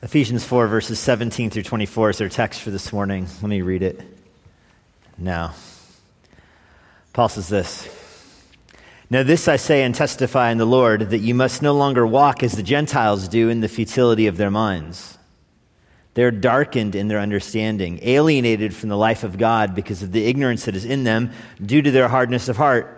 Ephesians 4, verses 17 through 24 is our text for this morning. Let me read it now. Paul says this Now, this I say and testify in the Lord that you must no longer walk as the Gentiles do in the futility of their minds. They're darkened in their understanding, alienated from the life of God because of the ignorance that is in them due to their hardness of heart.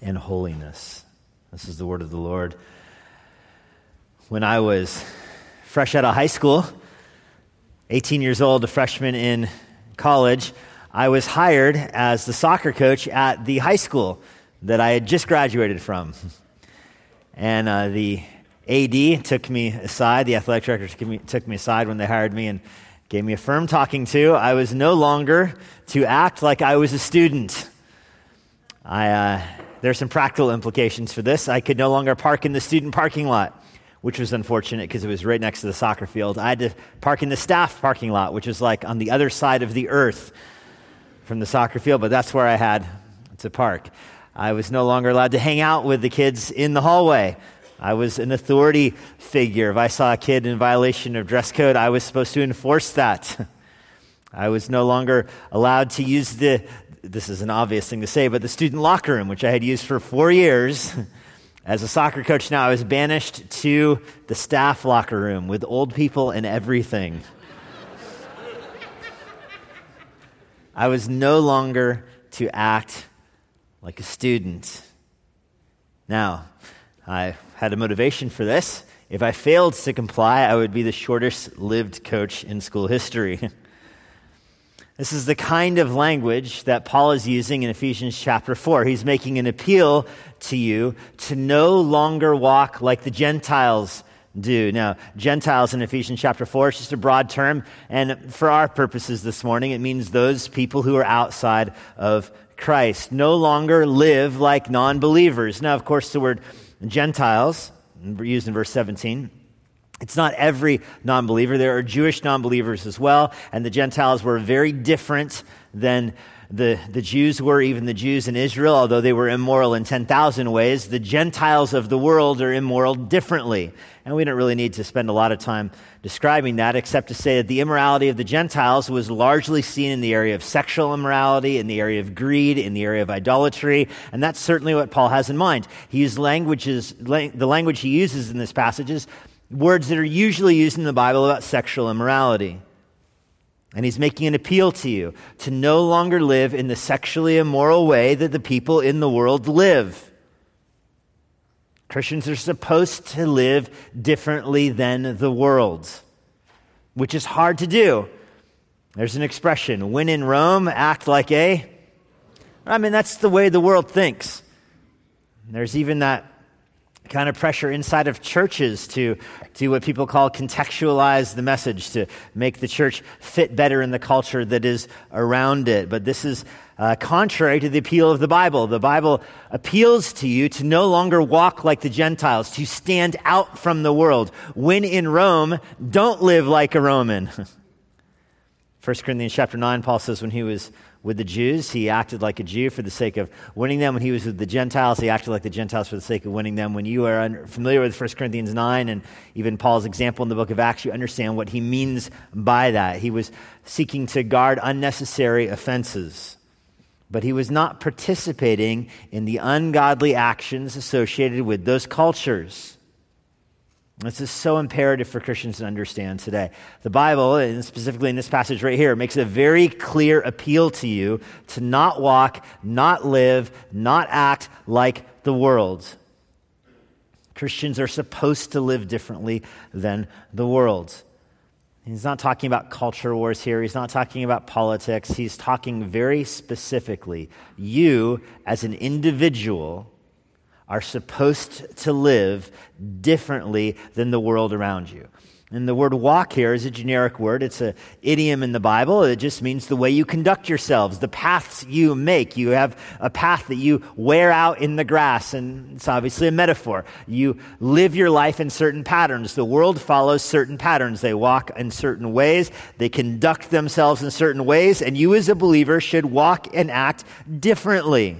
and holiness. This is the word of the Lord. When I was fresh out of high school, 18 years old, a freshman in college, I was hired as the soccer coach at the high school that I had just graduated from. And uh, the AD took me aside, the athletic director took me, took me aside when they hired me and gave me a firm talking to. I was no longer to act like I was a student. I uh, there are some practical implications for this. I could no longer park in the student parking lot, which was unfortunate because it was right next to the soccer field. I had to park in the staff parking lot, which was like on the other side of the earth from the soccer field, but that's where I had to park. I was no longer allowed to hang out with the kids in the hallway. I was an authority figure. If I saw a kid in violation of dress code, I was supposed to enforce that. I was no longer allowed to use the, this is an obvious thing to say, but the student locker room, which I had used for four years as a soccer coach now, I was banished to the staff locker room with old people and everything. I was no longer to act like a student. Now, I had a motivation for this. If I failed to comply, I would be the shortest lived coach in school history. This is the kind of language that Paul is using in Ephesians chapter 4. He's making an appeal to you to no longer walk like the Gentiles do. Now, Gentiles in Ephesians chapter 4 is just a broad term, and for our purposes this morning, it means those people who are outside of Christ. No longer live like non believers. Now, of course, the word Gentiles, used in verse 17, it's not every non believer. There are Jewish non believers as well, and the Gentiles were very different than the, the Jews were, even the Jews in Israel, although they were immoral in 10,000 ways. The Gentiles of the world are immoral differently. And we don't really need to spend a lot of time describing that, except to say that the immorality of the Gentiles was largely seen in the area of sexual immorality, in the area of greed, in the area of idolatry. And that's certainly what Paul has in mind. He uses languages, the language he uses in this passage is words that are usually used in the Bible about sexual immorality. And he's making an appeal to you to no longer live in the sexually immoral way that the people in the world live. Christians are supposed to live differently than the world, which is hard to do. There's an expression when in Rome, act like a. I mean, that's the way the world thinks. There's even that kind of pressure inside of churches to do what people call contextualize the message, to make the church fit better in the culture that is around it. But this is uh, contrary to the appeal of the Bible. The Bible appeals to you to no longer walk like the Gentiles, to stand out from the world. When in Rome, don't live like a Roman. 1 Corinthians chapter 9, Paul says when he was with the Jews, he acted like a Jew for the sake of winning them. When he was with the Gentiles, he acted like the Gentiles for the sake of winning them. When you are familiar with 1 Corinthians 9 and even Paul's example in the book of Acts, you understand what he means by that. He was seeking to guard unnecessary offenses, but he was not participating in the ungodly actions associated with those cultures. This is so imperative for Christians to understand today. The Bible, and specifically in this passage right here, makes a very clear appeal to you to not walk, not live, not act like the world. Christians are supposed to live differently than the world. He's not talking about culture wars here. He's not talking about politics. He's talking very specifically. You, as an individual, are supposed to live differently than the world around you. And the word walk here is a generic word. It's an idiom in the Bible. It just means the way you conduct yourselves, the paths you make. You have a path that you wear out in the grass, and it's obviously a metaphor. You live your life in certain patterns. The world follows certain patterns. They walk in certain ways, they conduct themselves in certain ways, and you as a believer should walk and act differently.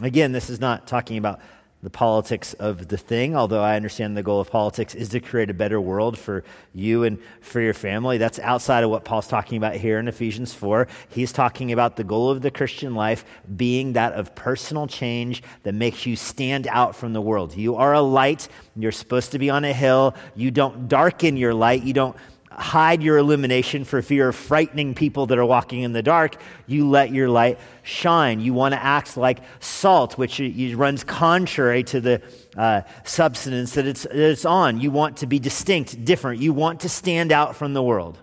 Again, this is not talking about the politics of the thing, although I understand the goal of politics is to create a better world for you and for your family. That's outside of what Paul's talking about here in Ephesians 4. He's talking about the goal of the Christian life being that of personal change that makes you stand out from the world. You are a light. You're supposed to be on a hill. You don't darken your light. You don't hide your illumination for fear of frightening people that are walking in the dark. You let your light shine. You want to act like salt, which runs contrary to the uh, substance that it's, that it's on. You want to be distinct, different. You want to stand out from the world.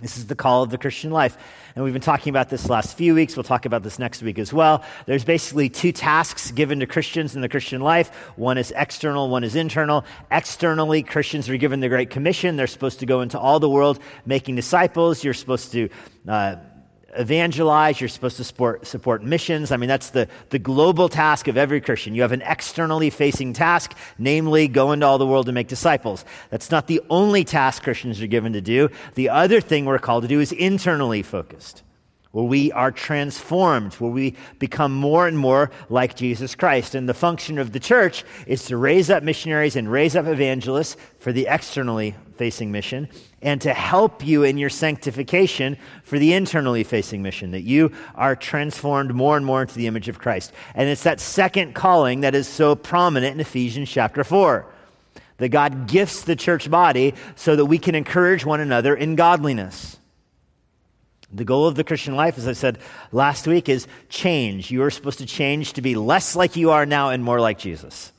This is the call of the Christian life. And we've been talking about this last few weeks. We'll talk about this next week as well. There's basically two tasks given to Christians in the Christian life one is external, one is internal. Externally, Christians are given the Great Commission. They're supposed to go into all the world making disciples. You're supposed to uh, evangelize, you're supposed to support, support missions. I mean, that's the, the global task of every Christian. You have an externally facing task, namely, go into all the world and make disciples. That's not the only task Christians are given to do. The other thing we're called to do is internally focused where we are transformed, where we become more and more like Jesus Christ. And the function of the church is to raise up missionaries and raise up evangelists for the externally facing mission, and to help you in your sanctification for the internally facing mission, that you are transformed more and more into the image of Christ. And it's that second calling that is so prominent in Ephesians chapter 4. That God gifts the church body so that we can encourage one another in godliness. The goal of the Christian life, as I said last week, is change. You are supposed to change to be less like you are now and more like Jesus.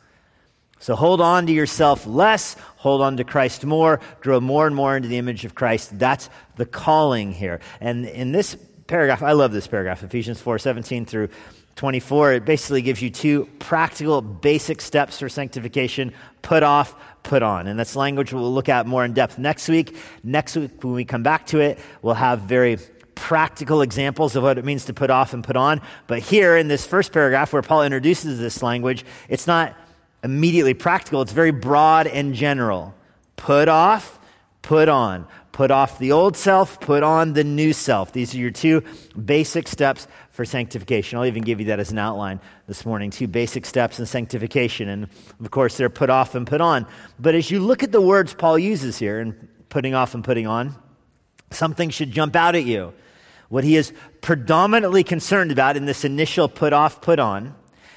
So hold on to yourself less, hold on to Christ more, grow more and more into the image of Christ. That's the calling here. And in this paragraph, I love this paragraph, Ephesians 4 17 through 24. It basically gives you two practical, basic steps for sanctification put off, put on. And that's language we'll look at more in depth next week. Next week, when we come back to it, we'll have very practical examples of what it means to put off and put on. But here in this first paragraph where Paul introduces this language, it's not immediately practical, it's very broad and general. Put off, put on. Put off the old self, put on the new self. These are your two basic steps for sanctification. I'll even give you that as an outline this morning. Two basic steps in sanctification. And of course, they're put off and put on. But as you look at the words Paul uses here in putting off and putting on, something should jump out at you. What he is predominantly concerned about in this initial put off, put on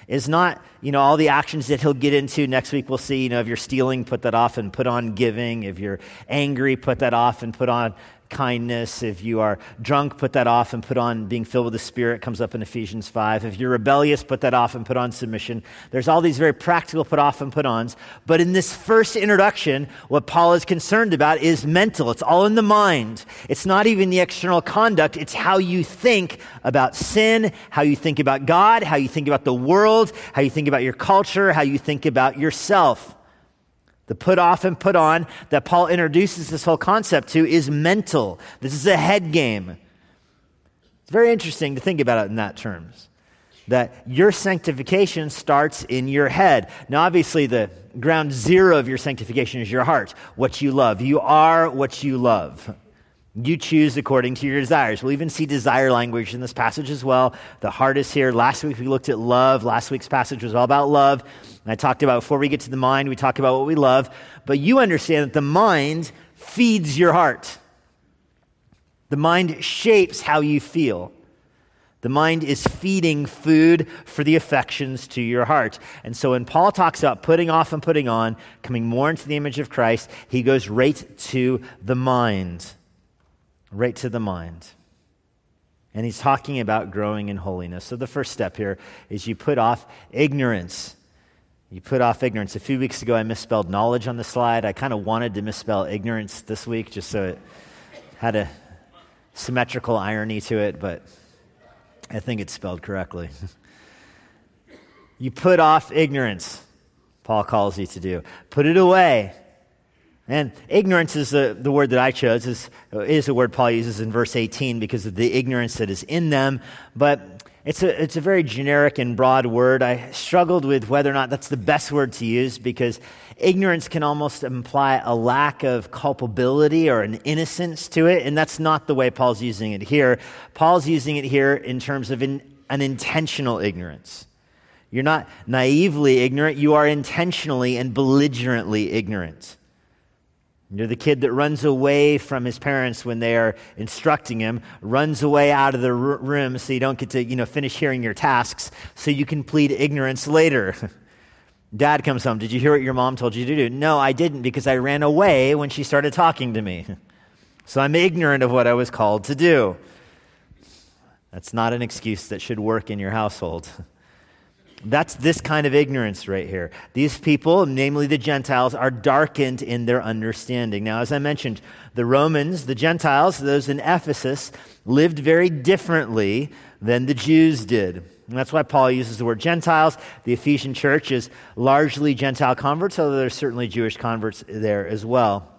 is not, you know, all the actions that he'll get into. Next week we'll see, you know, if you're stealing, put that off and put on giving. If you're angry, put that off and put on kindness. If you are drunk, put that off and put on being filled with the Spirit, comes up in Ephesians 5. If you're rebellious, put that off and put on submission. There's all these very practical put off and put ons. But in this first introduction, what Paul is concerned about is mental. It's all in the mind. It's not even the external conduct. It's how you think about sin, how you think about God, how you think about the world, how you think about your culture, how you think about yourself. The put off and put on that Paul introduces this whole concept to is mental. This is a head game. It's very interesting to think about it in that terms. That your sanctification starts in your head. Now, obviously, the ground zero of your sanctification is your heart, what you love. You are what you love. You choose according to your desires. We'll even see desire language in this passage as well. The heart is here. Last week we looked at love. Last week's passage was all about love. And I talked about before we get to the mind, we talk about what we love. But you understand that the mind feeds your heart. The mind shapes how you feel. The mind is feeding food for the affections to your heart. And so when Paul talks about putting off and putting on, coming more into the image of Christ, he goes right to the mind right to the mind. And he's talking about growing in holiness. So the first step here is you put off ignorance. You put off ignorance. A few weeks ago, I misspelled knowledge on the slide. I kind of wanted to misspell ignorance this week just so it had a symmetrical irony to it, but I think it's spelled correctly. You put off ignorance, Paul calls you to do. Put it away. And ignorance is the, the word that I chose, is, is the word Paul uses in verse 18 because of the ignorance that is in them. But it's a, it's a very generic and broad word. I struggled with whether or not that's the best word to use because ignorance can almost imply a lack of culpability or an innocence to it, and that's not the way Paul's using it here. Paul's using it here in terms of in, an intentional ignorance. You're not naively ignorant, you are intentionally and belligerently ignorant. You're the kid that runs away from his parents when they are instructing him, runs away out of the room so you don't get to, you know, finish hearing your tasks so you can plead ignorance later. Dad comes home. Did you hear what your mom told you to do? No, I didn't because I ran away when she started talking to me. So I'm ignorant of what I was called to do. That's not an excuse that should work in your household. That's this kind of ignorance right here. These people, namely the Gentiles, are darkened in their understanding. Now, as I mentioned, the Romans, the Gentiles, those in Ephesus, lived very differently than the Jews did. And that's why Paul uses the word Gentiles. The Ephesian church is largely Gentile converts, although there's certainly Jewish converts there as well.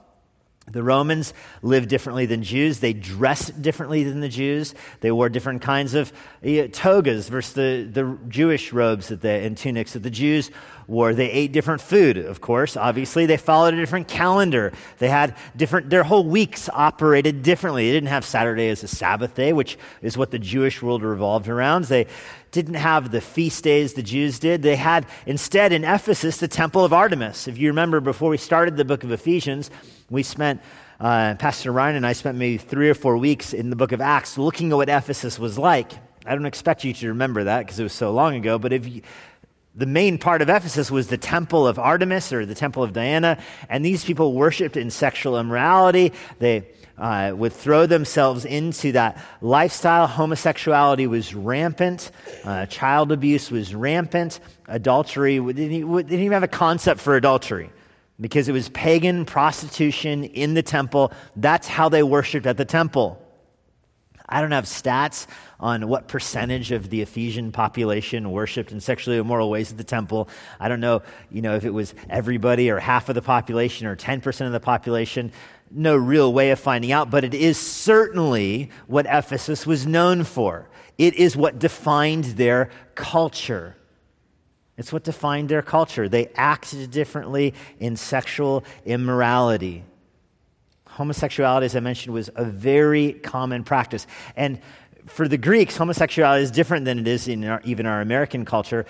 The Romans lived differently than Jews. They dressed differently than the Jews. They wore different kinds of eh, togas versus the, the Jewish robes that they, and tunics that the Jews wore. They ate different food, of course, obviously. They followed a different calendar. They had different, their whole weeks operated differently. They didn't have Saturday as a Sabbath day, which is what the Jewish world revolved around. They didn't have the feast days the Jews did. They had instead in Ephesus the temple of Artemis. If you remember, before we started the book of Ephesians, we spent, uh, Pastor Ryan and I spent maybe three or four weeks in the book of Acts looking at what Ephesus was like. I don't expect you to remember that because it was so long ago, but if you, the main part of Ephesus was the temple of Artemis or the temple of Diana, and these people worshiped in sexual immorality. They uh, would throw themselves into that lifestyle. Homosexuality was rampant, uh, child abuse was rampant, adultery, they didn't even have a concept for adultery because it was pagan prostitution in the temple. That's how they worshiped at the temple. I don't have stats on what percentage of the Ephesian population worshiped in sexually immoral ways at the temple. I don't know, you know, if it was everybody or half of the population or 10% of the population. No real way of finding out, but it is certainly what Ephesus was known for. It is what defined their culture. It's what defined their culture. They acted differently in sexual immorality. Homosexuality, as I mentioned, was a very common practice. And for the Greeks, homosexuality is different than it is in our, even our American culture.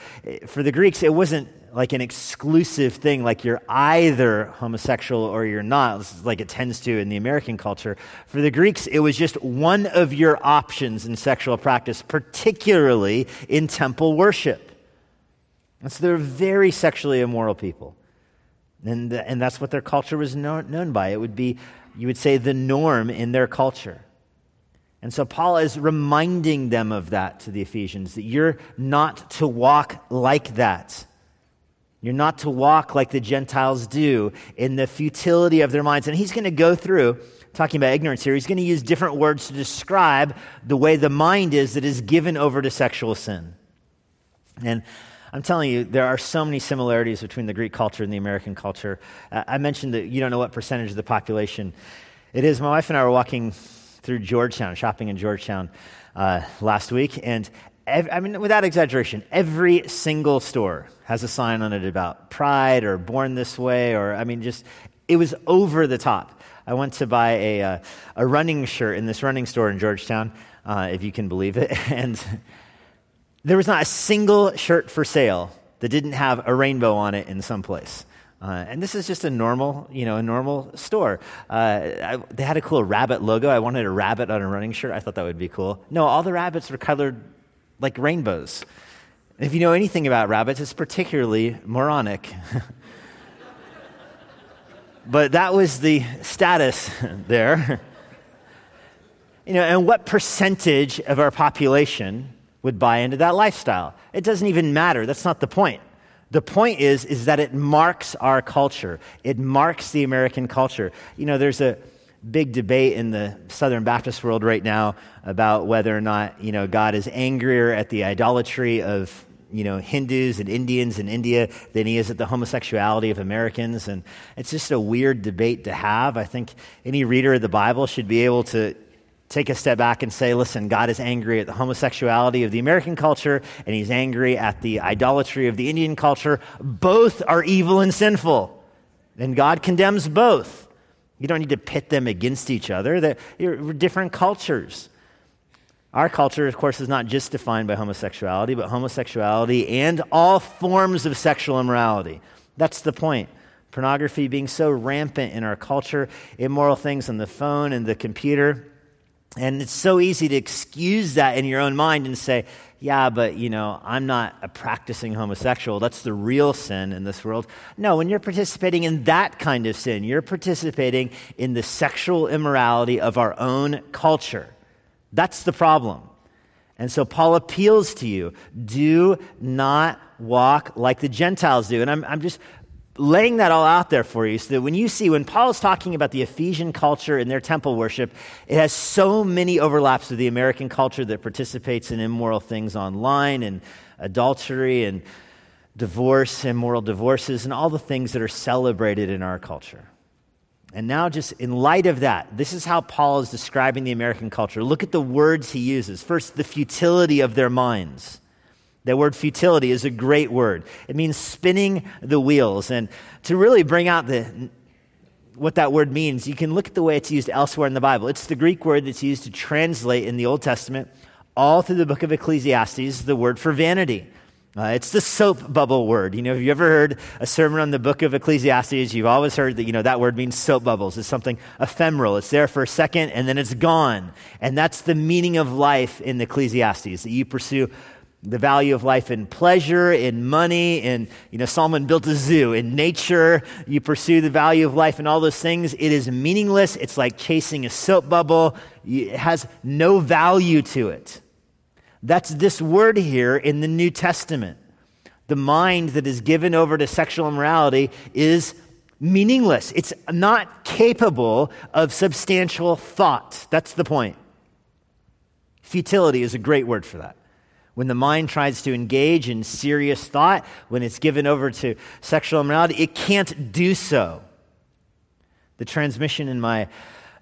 For the Greeks, it wasn't like an exclusive thing, like you're either homosexual or you're not, like it tends to in the American culture. For the Greeks, it was just one of your options in sexual practice, particularly in temple worship. And so they're very sexually immoral people. And, and that's what their culture was known, known by. It would be, you would say, the norm in their culture. And so Paul is reminding them of that to the Ephesians that you're not to walk like that. You're not to walk like the Gentiles do in the futility of their minds. And he's going to go through, talking about ignorance here, he's going to use different words to describe the way the mind is that is given over to sexual sin. And I'm telling you, there are so many similarities between the Greek culture and the American culture. Uh, I mentioned that you don't know what percentage of the population it is. My wife and I were walking through Georgetown, shopping in Georgetown uh, last week, and I mean, without exaggeration, every single store has a sign on it about pride or born this way, or I mean, just it was over the top. I went to buy a, uh, a running shirt in this running store in Georgetown, uh, if you can believe it, and there was not a single shirt for sale that didn't have a rainbow on it in some place. Uh, and this is just a normal, you know, a normal store. Uh, I, they had a cool rabbit logo. I wanted a rabbit on a running shirt. I thought that would be cool. No, all the rabbits were colored like rainbows. If you know anything about rabbits, it's particularly moronic. but that was the status there. you know, and what percentage of our population would buy into that lifestyle. It doesn't even matter. That's not the point. The point is, is that it marks our culture. It marks the American culture. You know, there's a big debate in the Southern Baptist world right now about whether or not, you know, God is angrier at the idolatry of, you know, Hindus and Indians in India than he is at the homosexuality of Americans. And it's just a weird debate to have. I think any reader of the Bible should be able to take a step back and say, listen, God is angry at the homosexuality of the American culture, and he's angry at the idolatry of the Indian culture. Both are evil and sinful. And God condemns both. You don't need to pit them against each other. They're different cultures. Our culture, of course, is not just defined by homosexuality, but homosexuality and all forms of sexual immorality. That's the point. Pornography being so rampant in our culture, immoral things on the phone and the computer. And it's so easy to excuse that in your own mind and say, yeah, but you know, I'm not a practicing homosexual. That's the real sin in this world. No, when you're participating in that kind of sin, you're participating in the sexual immorality of our own culture. That's the problem. And so Paul appeals to you do not walk like the Gentiles do. And I'm, I'm just laying that all out there for you so that when you see, when Paul is talking about the Ephesian culture and their temple worship, it has so many overlaps with the American culture that participates in immoral things online and adultery and divorce, immoral divorces, and all the things that are celebrated in our culture. And now, just in light of that, this is how Paul is describing the American culture. Look at the words he uses. First, the futility of their minds. That word futility is a great word. It means spinning the wheels. And to really bring out the, what that word means, you can look at the way it's used elsewhere in the Bible. It's the Greek word that's used to translate in the Old Testament, all through the book of Ecclesiastes, the word for vanity. Uh, it's the soap bubble word. You know, have you ever heard a sermon on the book of Ecclesiastes? You've always heard that, you know, that word means soap bubbles. It's something ephemeral. It's there for a second and then it's gone. And that's the meaning of life in Ecclesiastes, that you pursue the value of life in pleasure, in money, in, you know, Solomon built a zoo, in nature. You pursue the value of life in all those things. It is meaningless. It's like chasing a soap bubble. It has no value to it. That's this word here in the New Testament. The mind that is given over to sexual immorality is meaningless. It's not capable of substantial thought. That's the point. Futility is a great word for that. When the mind tries to engage in serious thought, when it's given over to sexual immorality, it can't do so. The transmission in my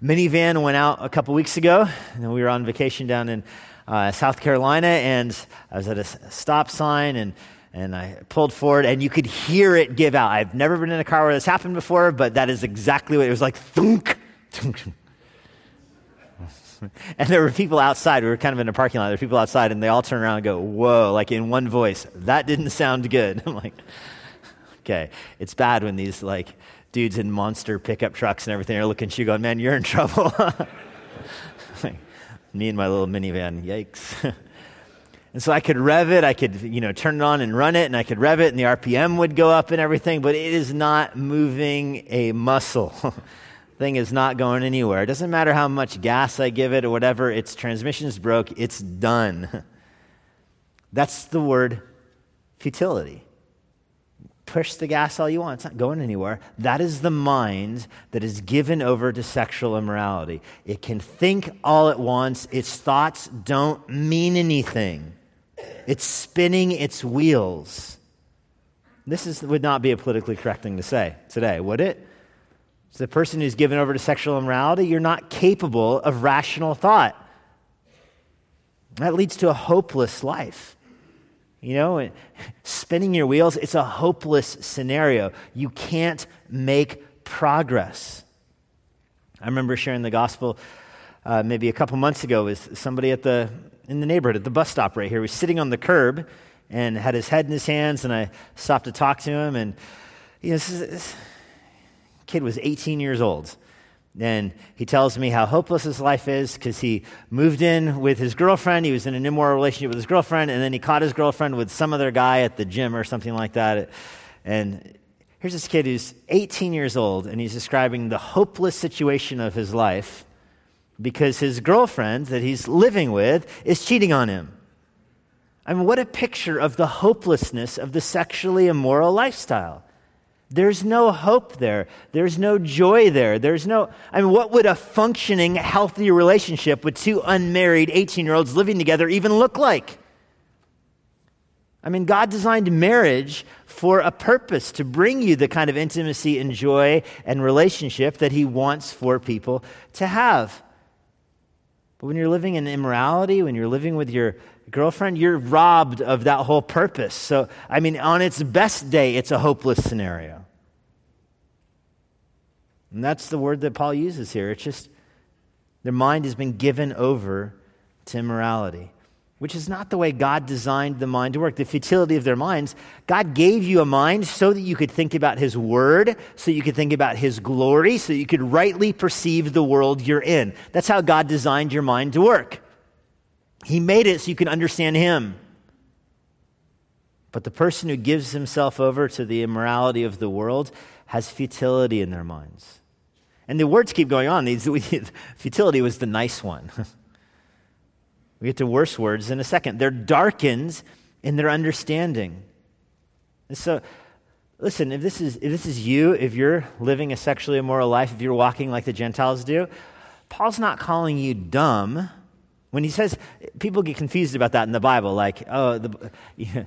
minivan went out a couple weeks ago, and we were on vacation down in uh, South Carolina, and I was at a stop sign, and and I pulled forward, and you could hear it give out. I've never been in a car where this happened before, but that is exactly what it was like. Thunk, thunk. And there were people outside. We were kind of in a parking lot. There were people outside, and they all turn around and go, "Whoa!" Like in one voice. That didn't sound good. I'm like, okay, it's bad when these like dudes in monster pickup trucks and everything are looking at you, going, "Man, you're in trouble." me and my little minivan, yikes. and so I could rev it, I could, you know, turn it on and run it, and I could rev it, and the RPM would go up and everything, but it is not moving a muscle. Thing is not going anywhere. It doesn't matter how much gas I give it or whatever, its transmission's broke, it's done. That's the word futility push the gas all you want. It's not going anywhere. That is the mind that is given over to sexual immorality. It can think all at once, its thoughts don't mean anything. It's spinning its wheels. This is, would not be a politically correct thing to say today, would it? It's the person who's given over to sexual immorality, you're not capable of rational thought. That leads to a hopeless life. You know, spinning your wheels, it's a hopeless scenario. You can't make progress. I remember sharing the gospel uh, maybe a couple months ago with somebody at the, in the neighborhood at the bus stop right here. He was sitting on the curb and had his head in his hands, and I stopped to talk to him. And you know, this, is, kid was 18 years old. And he tells me how hopeless his life is because he moved in with his girlfriend. He was in an immoral relationship with his girlfriend, and then he caught his girlfriend with some other guy at the gym or something like that. And here's this kid who's 18 years old, and he's describing the hopeless situation of his life because his girlfriend that he's living with is cheating on him. I mean, what a picture of the hopelessness of the sexually immoral lifestyle. There's no hope there. There's no joy there. There's no, I mean, what would a functioning, healthy relationship with two unmarried 18 year olds living together even look like? I mean, God designed marriage for a purpose to bring you the kind of intimacy and joy and relationship that He wants for people to have. But when you're living in immorality, when you're living with your girlfriend, you're robbed of that whole purpose. So, I mean, on its best day, it's a hopeless scenario. And that's the word that Paul uses here. It's just their mind has been given over to immorality which is not the way God designed the mind to work. The futility of their minds. God gave you a mind so that you could think about His Word, so you could think about His glory, so you could rightly perceive the world you're in. That's how God designed your mind to work. He made it so you can understand Him. But the person who gives himself over to the immorality of the world has futility in their minds. And the words keep going on. futility was the nice one. We get to worse words in a second. They're darkened in their understanding. And so, listen, if this, is, if this is you, if you're living a sexually immoral life, if you're walking like the Gentiles do, Paul's not calling you dumb. When he says, people get confused about that in the Bible, like, oh, the,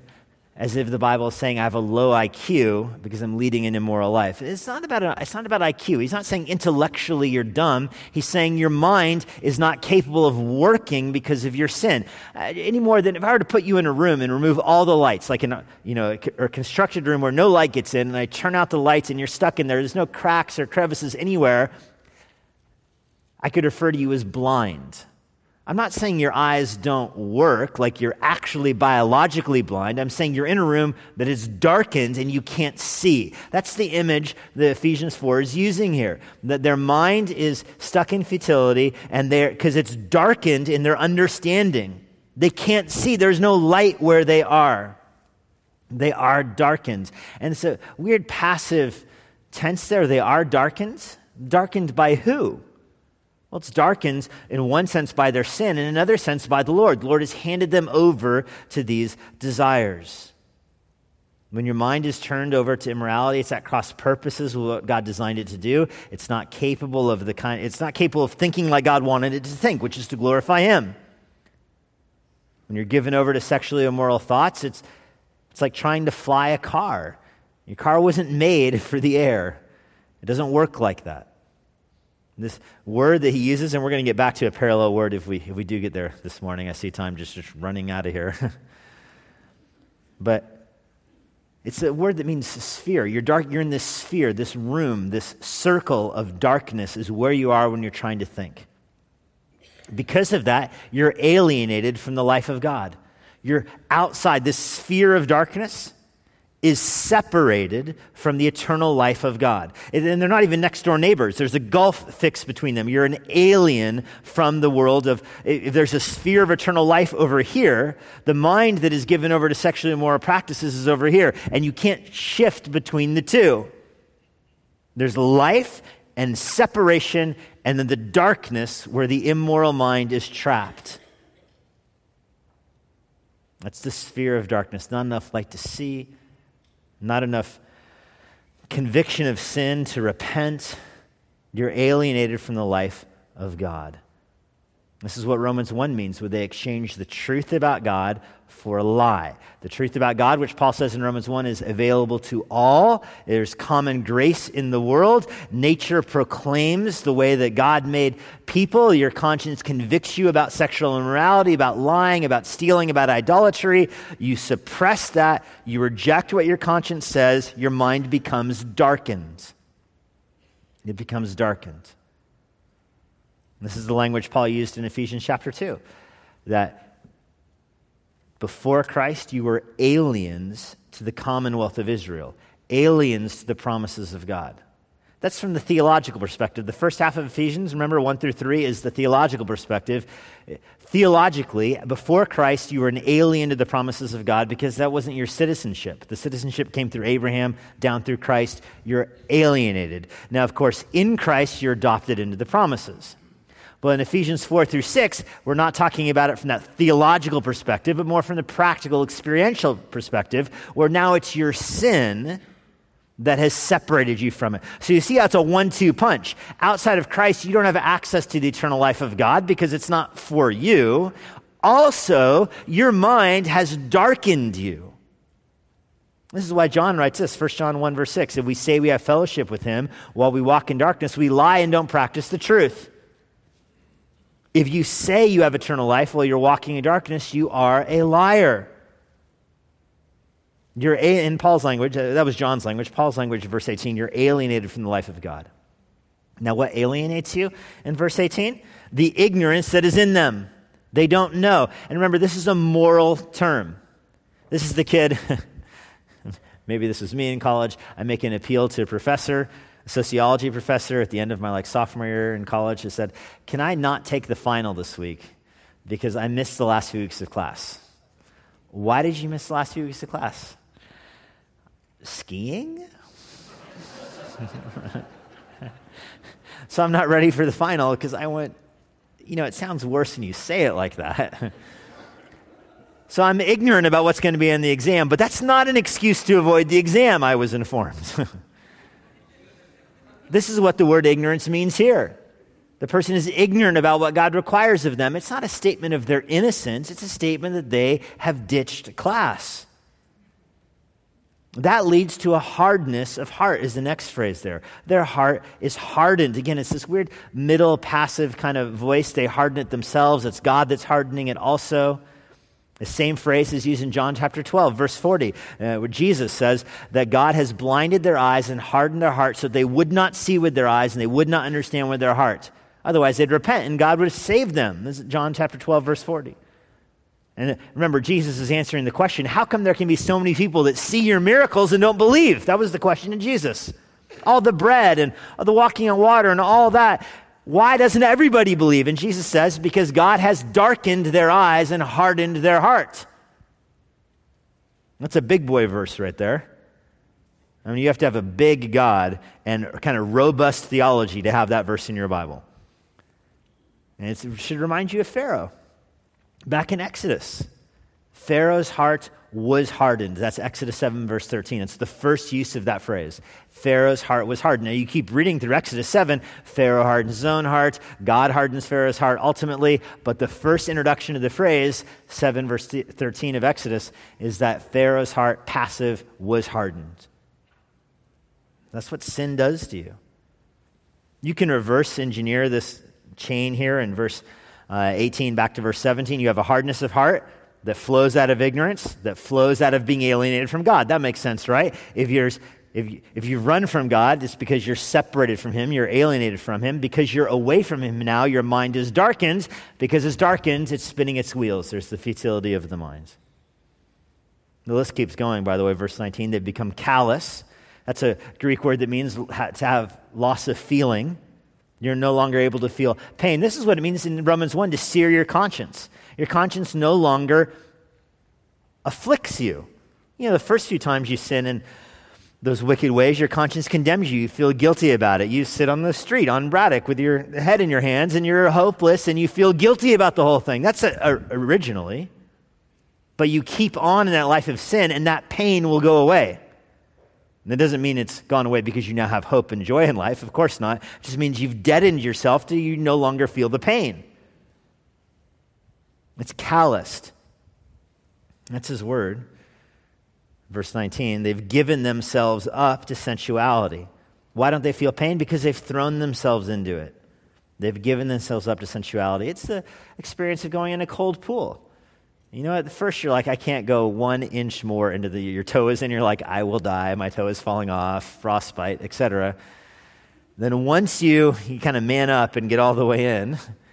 as if the Bible is saying I have a low IQ because I'm leading an immoral life. It's not about, a, it's not about IQ. He's not saying intellectually you're dumb. He's saying your mind is not capable of working because of your sin. Uh, any more than if I were to put you in a room and remove all the lights, like in a, you know, a, a constructed room where no light gets in, and I turn out the lights and you're stuck in there, there's no cracks or crevices anywhere, I could refer to you as blind. I'm not saying your eyes don't work like you're actually biologically blind. I'm saying you're in a room that is darkened and you can't see. That's the image that Ephesians 4 is using here. That their mind is stuck in futility and they're, because it's darkened in their understanding. They can't see. There's no light where they are. They are darkened. And it's a weird passive tense there. They are darkened. Darkened by who? Well, it's darkened in one sense by their sin, in another sense by the Lord. The Lord has handed them over to these desires. When your mind is turned over to immorality, it's at cross purposes with what God designed it to do. It's not capable of the kind, it's not capable of thinking like God wanted it to think, which is to glorify Him. When you're given over to sexually immoral thoughts, it's, it's like trying to fly a car. Your car wasn't made for the air. It doesn't work like that. This word that he uses, and we're going to get back to a parallel word if we, if we do get there this morning. I see time just, just running out of here. but it's a word that means sphere. You're dark, you're in this sphere, this room, this circle of darkness is where you are when you're trying to think. Because of that, you're alienated from the life of God. You're outside this sphere of darkness is separated from the eternal life of God. And they're not even next door neighbors. There's a gulf fixed between them. You're an alien from the world of, if there's a sphere of eternal life over here, the mind that is given over to sexually immoral practices is over here. And you can't shift between the two. There's life and separation, and then the darkness where the immoral mind is trapped. That's the sphere of darkness. Not enough light to see, not enough conviction of sin to repent, you're alienated from the life of God. This is what Romans 1 means, where they exchange the truth about God for a lie. The truth about God, which Paul says in Romans 1, is available to all. There's common grace in the world. Nature proclaims the way that God made people. Your conscience convicts you about sexual immorality, about lying, about stealing, about idolatry. You suppress that. You reject what your conscience says. Your mind becomes darkened. It becomes darkened. This is the language Paul used in Ephesians chapter 2 that before Christ you were aliens to the commonwealth of Israel, aliens to the promises of God. That's from the theological perspective. The first half of Ephesians, remember 1 through 3, is the theological perspective. Theologically, before Christ, you were an alien to the promises of God because that wasn't your citizenship. The citizenship came through Abraham, down through Christ. You're alienated. Now, of course, in Christ, you're adopted into the promises. But in Ephesians 4 through 6, we're not talking about it from that theological perspective, but more from the practical, experiential perspective, where now it's your sin that has separated you from it. So you see how it's a one two punch. Outside of Christ, you don't have access to the eternal life of God because it's not for you. Also, your mind has darkened you. This is why John writes this, 1 John 1, verse 6. If we say we have fellowship with him while we walk in darkness, we lie and don't practice the truth. If you say you have eternal life while you're walking in darkness, you are a liar. You're a, in Paul's language, uh, that was John's language, Paul's language, verse 18, you're alienated from the life of God. Now, what alienates you in verse 18? The ignorance that is in them. They don't know. And remember, this is a moral term. This is the kid. Maybe this was me in college. I make an appeal to a professor, a sociology professor at the end of my like sophomore year in college who said, Can I not take the final this week? Because I missed the last few weeks of class. Why did you miss the last few weeks of class? Skiing? so I'm not ready for the final because I went, you know, it sounds worse when you say it like that. so I'm ignorant about what's going to be in the exam, but that's not an excuse to avoid the exam, I was informed. this is what the word ignorance means here. The person is ignorant about what God requires of them. It's not a statement of their innocence, it's a statement that they have ditched class. That leads to a hardness of heart, is the next phrase there. Their heart is hardened. Again, it's this weird middle passive kind of voice. They harden it themselves. It's God that's hardening it also. The same phrase is used in John chapter 12, verse 40, uh, where Jesus says that God has blinded their eyes and hardened their hearts so they would not see with their eyes and they would not understand with their heart. Otherwise, they'd repent and God would save them. This is John chapter 12, verse 40. And remember, Jesus is answering the question how come there can be so many people that see your miracles and don't believe? That was the question of Jesus. All the bread and all the walking on water and all that. Why doesn't everybody believe? And Jesus says, because God has darkened their eyes and hardened their heart. That's a big boy verse right there. I mean, you have to have a big God and kind of robust theology to have that verse in your Bible. And it should remind you of Pharaoh. Back in Exodus, Pharaoh's heart was hardened. That's Exodus 7, verse 13. It's the first use of that phrase. Pharaoh's heart was hardened. Now, you keep reading through Exodus 7, Pharaoh hardens his own heart, God hardens Pharaoh's heart ultimately, but the first introduction of the phrase, 7, verse 13 of Exodus, is that Pharaoh's heart, passive, was hardened. That's what sin does to you. You can reverse engineer this chain here in verse uh, 18 back to verse 17, you have a hardness of heart that flows out of ignorance, that flows out of being alienated from God. That makes sense, right? If you're if you, if you run from God, it's because you're separated from Him, you're alienated from Him. Because you're away from Him now, your mind is darkened. Because it's darkened, it's spinning its wheels. There's the futility of the mind. The list keeps going, by the way. Verse 19, they've become callous. That's a Greek word that means to have loss of feeling. You're no longer able to feel pain. This is what it means in Romans 1 to sear your conscience. Your conscience no longer afflicts you. You know, the first few times you sin in those wicked ways, your conscience condemns you. You feel guilty about it. You sit on the street on Braddock with your head in your hands and you're hopeless and you feel guilty about the whole thing. That's a, a, originally. But you keep on in that life of sin and that pain will go away. And that doesn't mean it's gone away because you now have hope and joy in life. Of course not. It just means you've deadened yourself to you no longer feel the pain. It's calloused. That's his word. Verse 19, they've given themselves up to sensuality. Why don't they feel pain? Because they've thrown themselves into it. They've given themselves up to sensuality. It's the experience of going in a cold pool. You know, at first you're like, I can't go one inch more into the, your toe is in, you're like, I will die, my toe is falling off, frostbite, etc. Then once you, you kind of man up and get all the way in,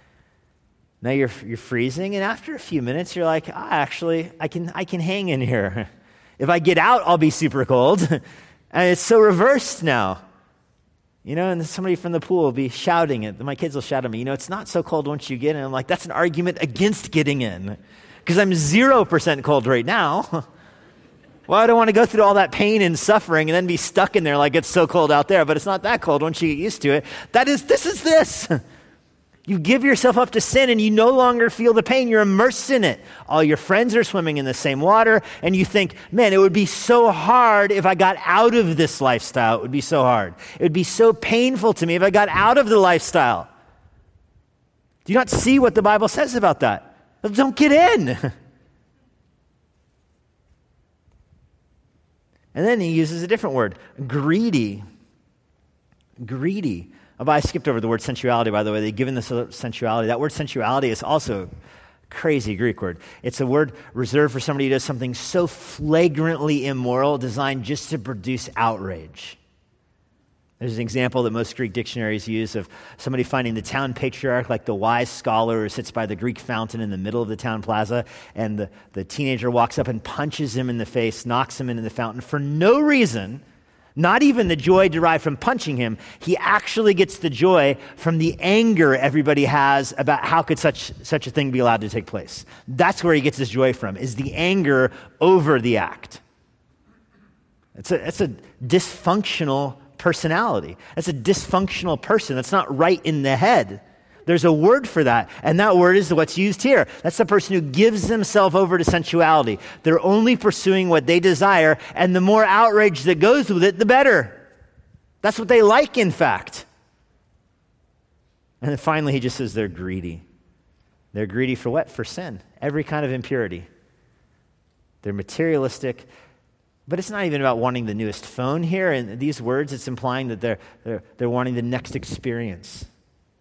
now you're, you're freezing, and after a few minutes, you're like, ah, actually, I can, I can hang in here. If I get out, I'll be super cold. and it's so reversed now. You know, and somebody from the pool will be shouting it. My kids will shout at me, you know, it's not so cold once you get in. I'm like, that's an argument against getting in because I'm 0% cold right now. well, I don't want to go through all that pain and suffering and then be stuck in there like it's so cold out there, but it's not that cold once you get used to it. That is, this is this. You give yourself up to sin and you no longer feel the pain. You're immersed in it. All your friends are swimming in the same water, and you think, man, it would be so hard if I got out of this lifestyle. It would be so hard. It would be so painful to me if I got out of the lifestyle. Do you not see what the Bible says about that? Don't get in. And then he uses a different word greedy. Greedy. Oh, I skipped over the word sensuality, by the way. They've given this sensuality. That word sensuality is also crazy Greek word. It's a word reserved for somebody who does something so flagrantly immoral, designed just to produce outrage. There's an example that most Greek dictionaries use of somebody finding the town patriarch, like the wise scholar who sits by the Greek fountain in the middle of the town plaza, and the, the teenager walks up and punches him in the face, knocks him into the fountain for no reason, not even the joy derived from punching him. He actually gets the joy from the anger everybody has about how could such, such a thing be allowed to take place. That's where he gets his joy from, is the anger over the act. It's a, it's a dysfunctional personality. That's a dysfunctional person. That's not right in the head. There's a word for that, and that word is what's used here. That's the person who gives themselves over to sensuality. They're only pursuing what they desire, and the more outrage that goes with it, the better. That's what they like, in fact. And then finally, he just says they're greedy. They're greedy for what? For sin, every kind of impurity. They're materialistic. But it's not even about wanting the newest phone here. In these words, it's implying that they're, they're, they're wanting the next experience.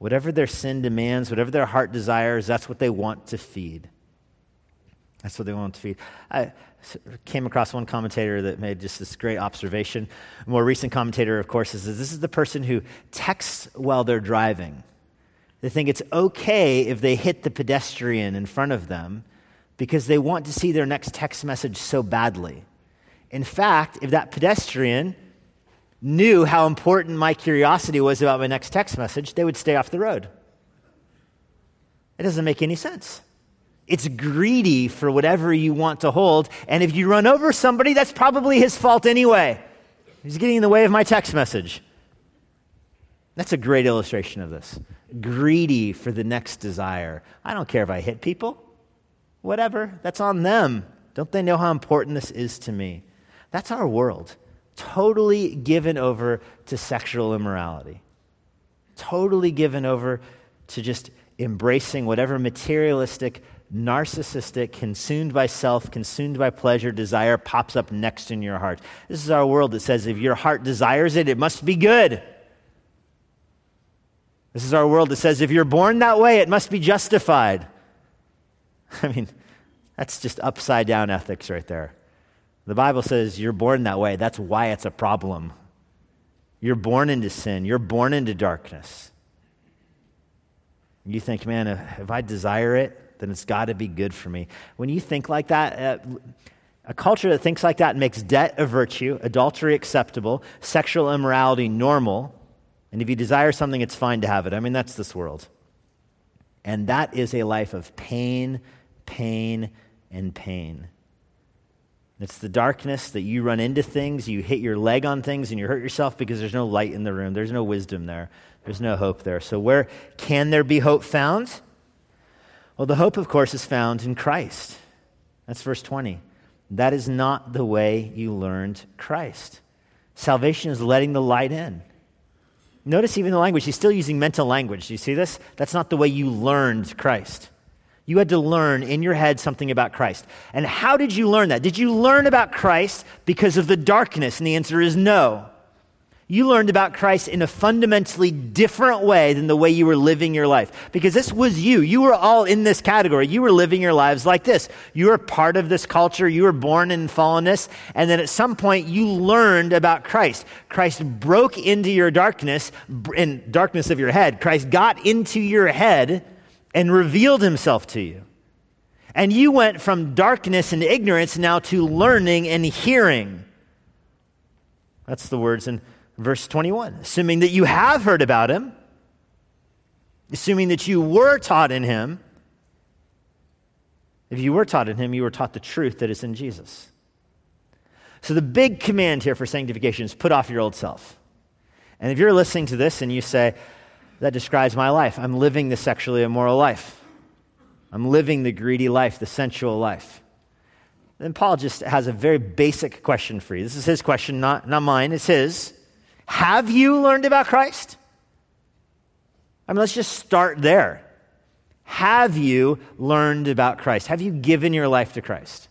Whatever their sin demands, whatever their heart desires, that's what they want to feed. That's what they want to feed. I came across one commentator that made just this great observation. A more recent commentator, of course, is this is the person who texts while they're driving. They think it's okay if they hit the pedestrian in front of them because they want to see their next text message so badly. In fact, if that pedestrian knew how important my curiosity was about my next text message, they would stay off the road. It doesn't make any sense. It's greedy for whatever you want to hold. And if you run over somebody, that's probably his fault anyway. He's getting in the way of my text message. That's a great illustration of this. Greedy for the next desire. I don't care if I hit people. Whatever. That's on them. Don't they know how important this is to me? That's our world. Totally given over to sexual immorality. Totally given over to just embracing whatever materialistic, narcissistic, consumed by self, consumed by pleasure, desire pops up next in your heart. This is our world that says if your heart desires it, it must be good. This is our world that says if you're born that way, it must be justified. I mean, that's just upside down ethics right there. The Bible says you're born that way. That's why it's a problem. You're born into sin, you're born into darkness. You think, man, if I desire it, then it's got to be good for me. When you think like that, uh, a culture that thinks like that makes debt a virtue, adultery acceptable, sexual immorality normal, and if you desire something, it's fine to have it. I mean, that's this world. And that is a life of pain, pain, and pain. It's the darkness that you run into things, you hit your leg on things, and you hurt yourself because there's no light in the room. There's no wisdom there. There's no hope there. So, where can there be hope found? Well, the hope, of course, is found in Christ. That's verse 20. That is not the way you learned Christ. Salvation is letting the light in. Notice even the language. He's still using mental language. Do you see this? That's not the way you learned Christ. You had to learn in your head something about Christ. And how did you learn that? Did you learn about Christ because of the darkness? And the answer is no. You learned about Christ in a fundamentally different way than the way you were living your life. Because this was you. You were all in this category. You were living your lives like this. You were part of this culture. You were born in fallenness. And then at some point, you learned about Christ. Christ broke into your darkness, in darkness of your head. Christ got into your head and revealed himself to you. And you went from darkness and ignorance now to learning and hearing. That's the words in verse 21. Assuming that you have heard about him, assuming that you were taught in him. If you were taught in him, you were taught the truth that is in Jesus. So the big command here for sanctification is put off your old self. And if you're listening to this and you say, that describes my life. I'm living the sexually immoral life. I'm living the greedy life, the sensual life. Then Paul just has a very basic question for you. This is his question, not, not mine. It's his. Have you learned about Christ? I mean, let's just start there. Have you learned about Christ? Have you given your life to Christ?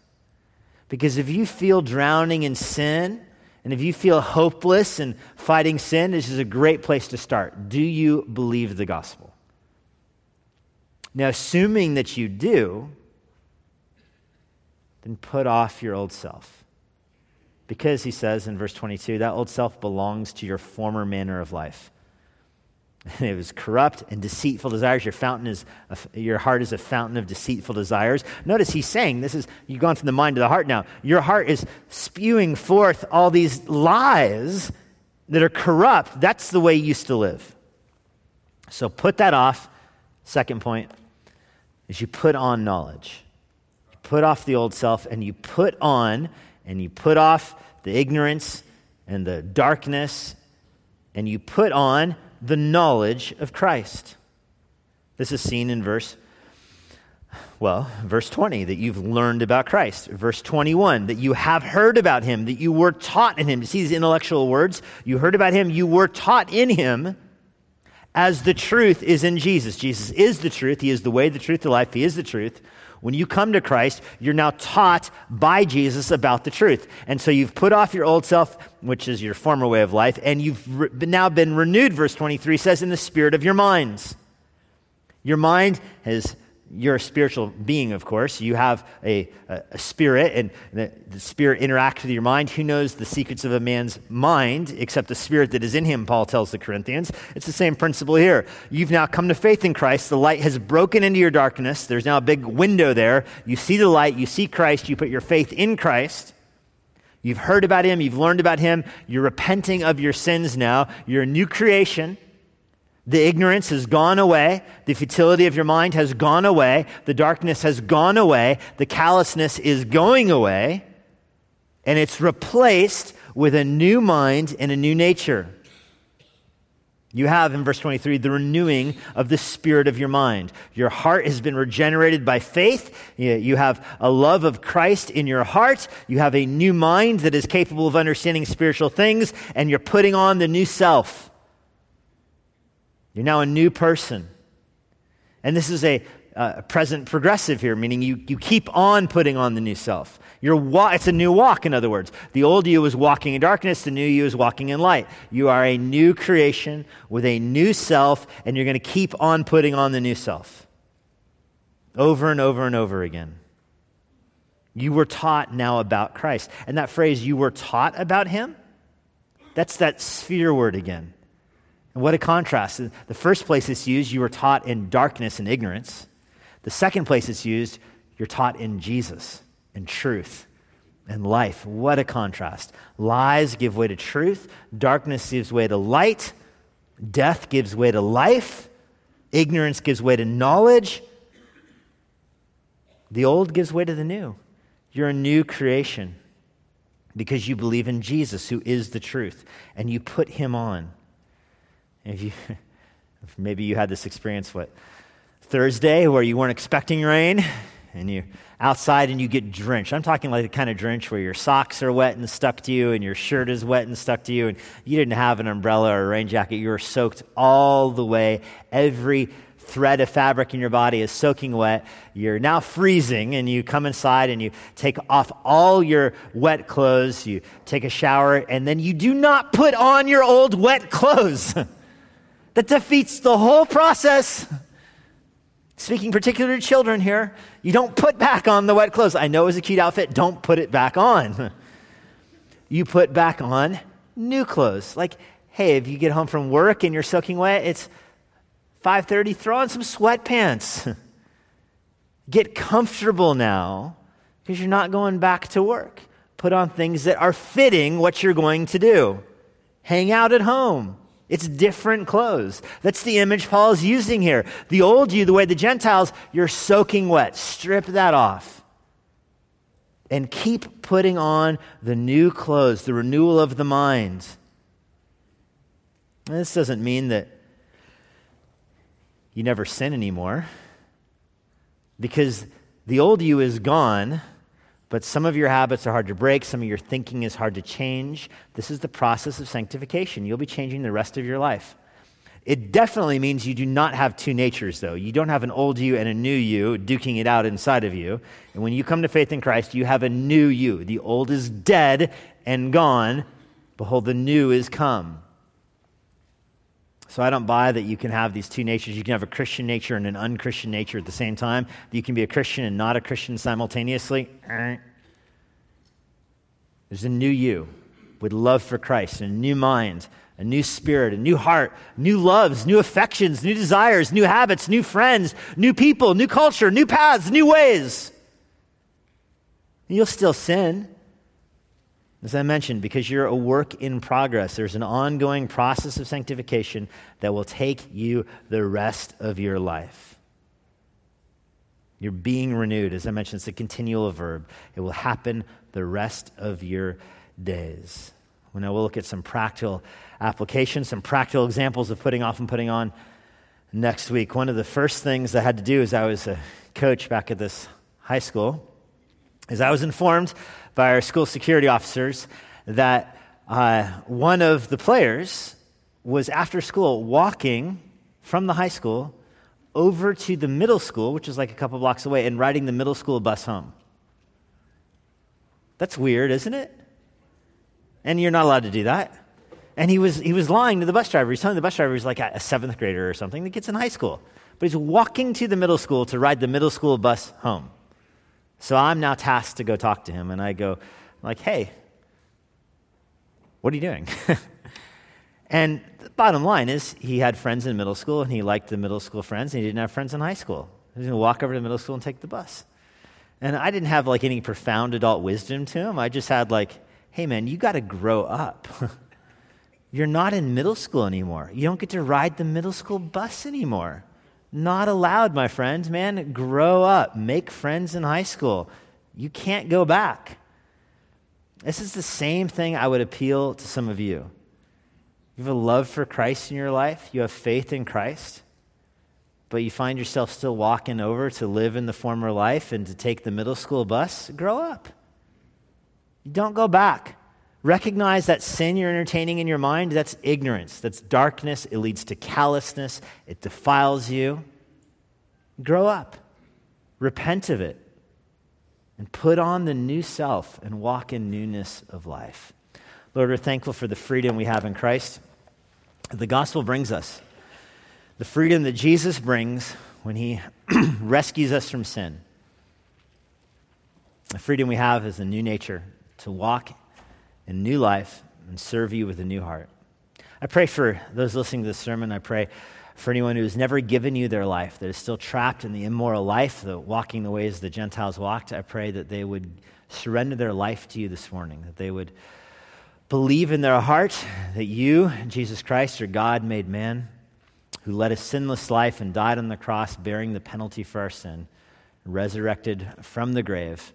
Because if you feel drowning in sin, And if you feel hopeless and fighting sin, this is a great place to start. Do you believe the gospel? Now, assuming that you do, then put off your old self. Because he says in verse 22, that old self belongs to your former manner of life. it was corrupt and deceitful desires. Your fountain is a, your heart is a fountain of deceitful desires. Notice he's saying this is you've gone from the mind to the heart now. Your heart is spewing forth all these lies that are corrupt. That's the way you used to live. So put that off. Second point is you put on knowledge. You put off the old self and you put on and you put off the ignorance and the darkness and you put on the knowledge of Christ. This is seen in verse well, verse 20, that you've learned about Christ. Verse 21, that you have heard about him, that you were taught in him. You see these intellectual words? You heard about him, you were taught in him, as the truth is in Jesus. Jesus is the truth. He is the way, the truth, the life. He is the truth. When you come to Christ, you're now taught by Jesus about the truth. And so you've put off your old self, which is your former way of life, and you've re- now been renewed, verse 23 says, in the spirit of your minds. Your mind has you're a spiritual being, of course. You have a, a, a spirit, and the, the, spirit interacts with your mind. Who knows the secrets of a man's mind except the spirit that is in him, Paul tells the Corinthians. It's the same principle here. You've now come to faith in Christ. The light has broken into your darkness. There's now a big window there. You see the light, you see Christ, you put your faith in Christ. You've heard about him, you've learned about him, you're repenting of your sins now. You're a new creation. The ignorance has gone away. The futility of your mind has gone away. The darkness has gone away. The callousness is going away. And it's replaced with a new mind and a new nature. You have in verse 23 the renewing of the spirit of your mind. Your heart has been regenerated by faith. You have a love of Christ in your heart. You have a new mind that is capable of understanding spiritual things, and you're putting on the new self. You're now a new person. And this is a uh, present progressive here, meaning you, you keep on putting on the new self. You're wa- it's a new walk, in other words. The old you was walking in darkness, the new you is walking in light. You are a new creation with a new self, and you're going to keep on putting on the new self over and over and over again. You were taught now about Christ. And that phrase, you were taught about him, that's that sphere word again. And what a contrast. The first place it's used, you were taught in darkness and ignorance. The second place it's used, you're taught in Jesus and truth and life. What a contrast. Lies give way to truth, darkness gives way to light, death gives way to life, ignorance gives way to knowledge. The old gives way to the new. You're a new creation because you believe in Jesus, who is the truth, and you put him on. If you, maybe you had this experience, what, Thursday, where you weren't expecting rain and you're outside and you get drenched. I'm talking like the kind of drench where your socks are wet and stuck to you and your shirt is wet and stuck to you and you didn't have an umbrella or a rain jacket. You were soaked all the way. Every thread of fabric in your body is soaking wet. You're now freezing, and you come inside and you take off all your wet clothes. You take a shower, and then you do not put on your old wet clothes. that defeats the whole process. Speaking particularly to children here, you don't put back on the wet clothes. I know it's a cute outfit, don't put it back on. You put back on new clothes. Like, hey, if you get home from work and you're soaking wet, it's 5:30, throw on some sweatpants. Get comfortable now because you're not going back to work. Put on things that are fitting what you're going to do. Hang out at home. It's different clothes. That's the image Paul is using here. The old you, the way the Gentiles, you're soaking wet. Strip that off. And keep putting on the new clothes, the renewal of the mind. this doesn't mean that you never sin anymore, because the old you is gone but some of your habits are hard to break, some of your thinking is hard to change. This is the process of sanctification. You'll be changing the rest of your life. It definitely means you do not have two natures, though. You don't have an old you and a new you duking it out inside of you. And when you come to faith in Christ, you have a new you. The old is dead and gone, Behold, the new is come. So I don't buy that you can have these two natures. You can have a Christian nature and an unchristian nature at the same time. You can be a Christian and not a Christian simultaneously. There's a new you with love for Christ, and a new mind, a new spirit, a new heart, new loves, new affections, new desires, new habits, new friends, new people, new culture, new paths, new ways. You'll still sin. As I mentioned, because you're a work in progress, there's an ongoing process of sanctification that will take you the rest of your life. You're being renewed. As I mentioned, it's a continual verb. It will happen the rest of your days. Well, now we'll look at some practical applications, some practical examples of putting off and putting on next week. One of the first things I had to do as I was a coach back at this high school is I was informed by our school security officers that uh, one of the players was after school walking from the high school over to the middle school, which is like a couple blocks away, and riding the middle school bus home. That's weird, isn't it? And you're not allowed to do that. And he was, he was lying to the bus driver. He's telling the bus driver he's like a seventh grader or something that gets in high school. But he's walking to the middle school to ride the middle school bus home. So I'm now tasked to go talk to him, and I go, like, hey, what are you doing? and the bottom line is, he had friends in middle school, and he liked the middle school friends, and he didn't have friends in high school. He was going to walk over to middle school and take the bus. And I didn't have like any profound adult wisdom to him. I just had like, hey man, you got to grow up. You're not in middle school anymore. You don't get to ride the middle school bus anymore. Not allowed, my friends, man. Grow up. Make friends in high school. You can't go back. This is the same thing I would appeal to some of you. You have a love for Christ in your life, you have faith in Christ, but you find yourself still walking over to live in the former life and to take the middle school bus. Grow up. Don't go back. Recognize that sin you're entertaining in your mind, that's ignorance, that's darkness. It leads to callousness, it defiles you. Grow up, repent of it, and put on the new self and walk in newness of life. Lord, we're thankful for the freedom we have in Christ. The gospel brings us the freedom that Jesus brings when he rescues us from sin. The freedom we have is a new nature to walk in new life and serve you with a new heart. I pray for those listening to this sermon. I pray for anyone who has never given you their life, that is still trapped in the immoral life, the walking the ways the Gentiles walked. I pray that they would surrender their life to you this morning, that they would believe in their heart that you, Jesus Christ, are God made man, who led a sinless life and died on the cross, bearing the penalty for our sin, resurrected from the grave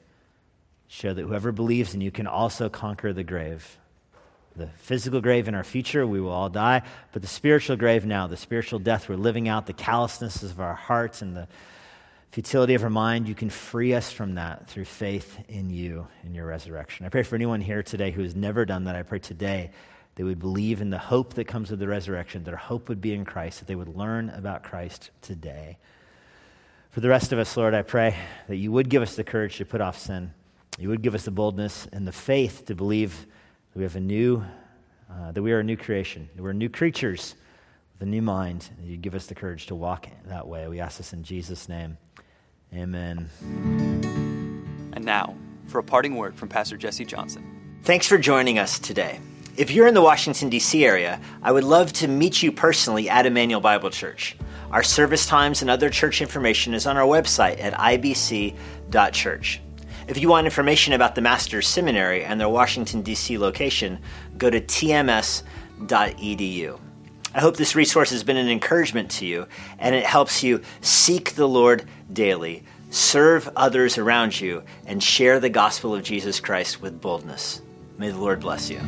show that whoever believes in you can also conquer the grave. The physical grave in our future, we will all die, but the spiritual grave now, the spiritual death we're living out, the callousnesses of our hearts and the futility of our mind, you can free us from that through faith in you and your resurrection. I pray for anyone here today who has never done that. I pray today they would believe in the hope that comes with the resurrection, their hope would be in Christ, that they would learn about Christ today. For the rest of us, Lord, I pray that you would give us the courage to put off sin you would give us the boldness and the faith to believe that we have a new, uh, that we are a new creation, that we're new creatures with a new mind. And you'd give us the courage to walk that way. We ask this in Jesus' name. Amen. And now, for a parting word from Pastor Jesse Johnson. Thanks for joining us today. If you're in the Washington, D.C. area, I would love to meet you personally at Immanuel Bible Church. Our service times and other church information is on our website at ibc.church. If you want information about the Master's Seminary and their Washington, D.C. location, go to tms.edu. I hope this resource has been an encouragement to you and it helps you seek the Lord daily, serve others around you, and share the gospel of Jesus Christ with boldness. May the Lord bless you.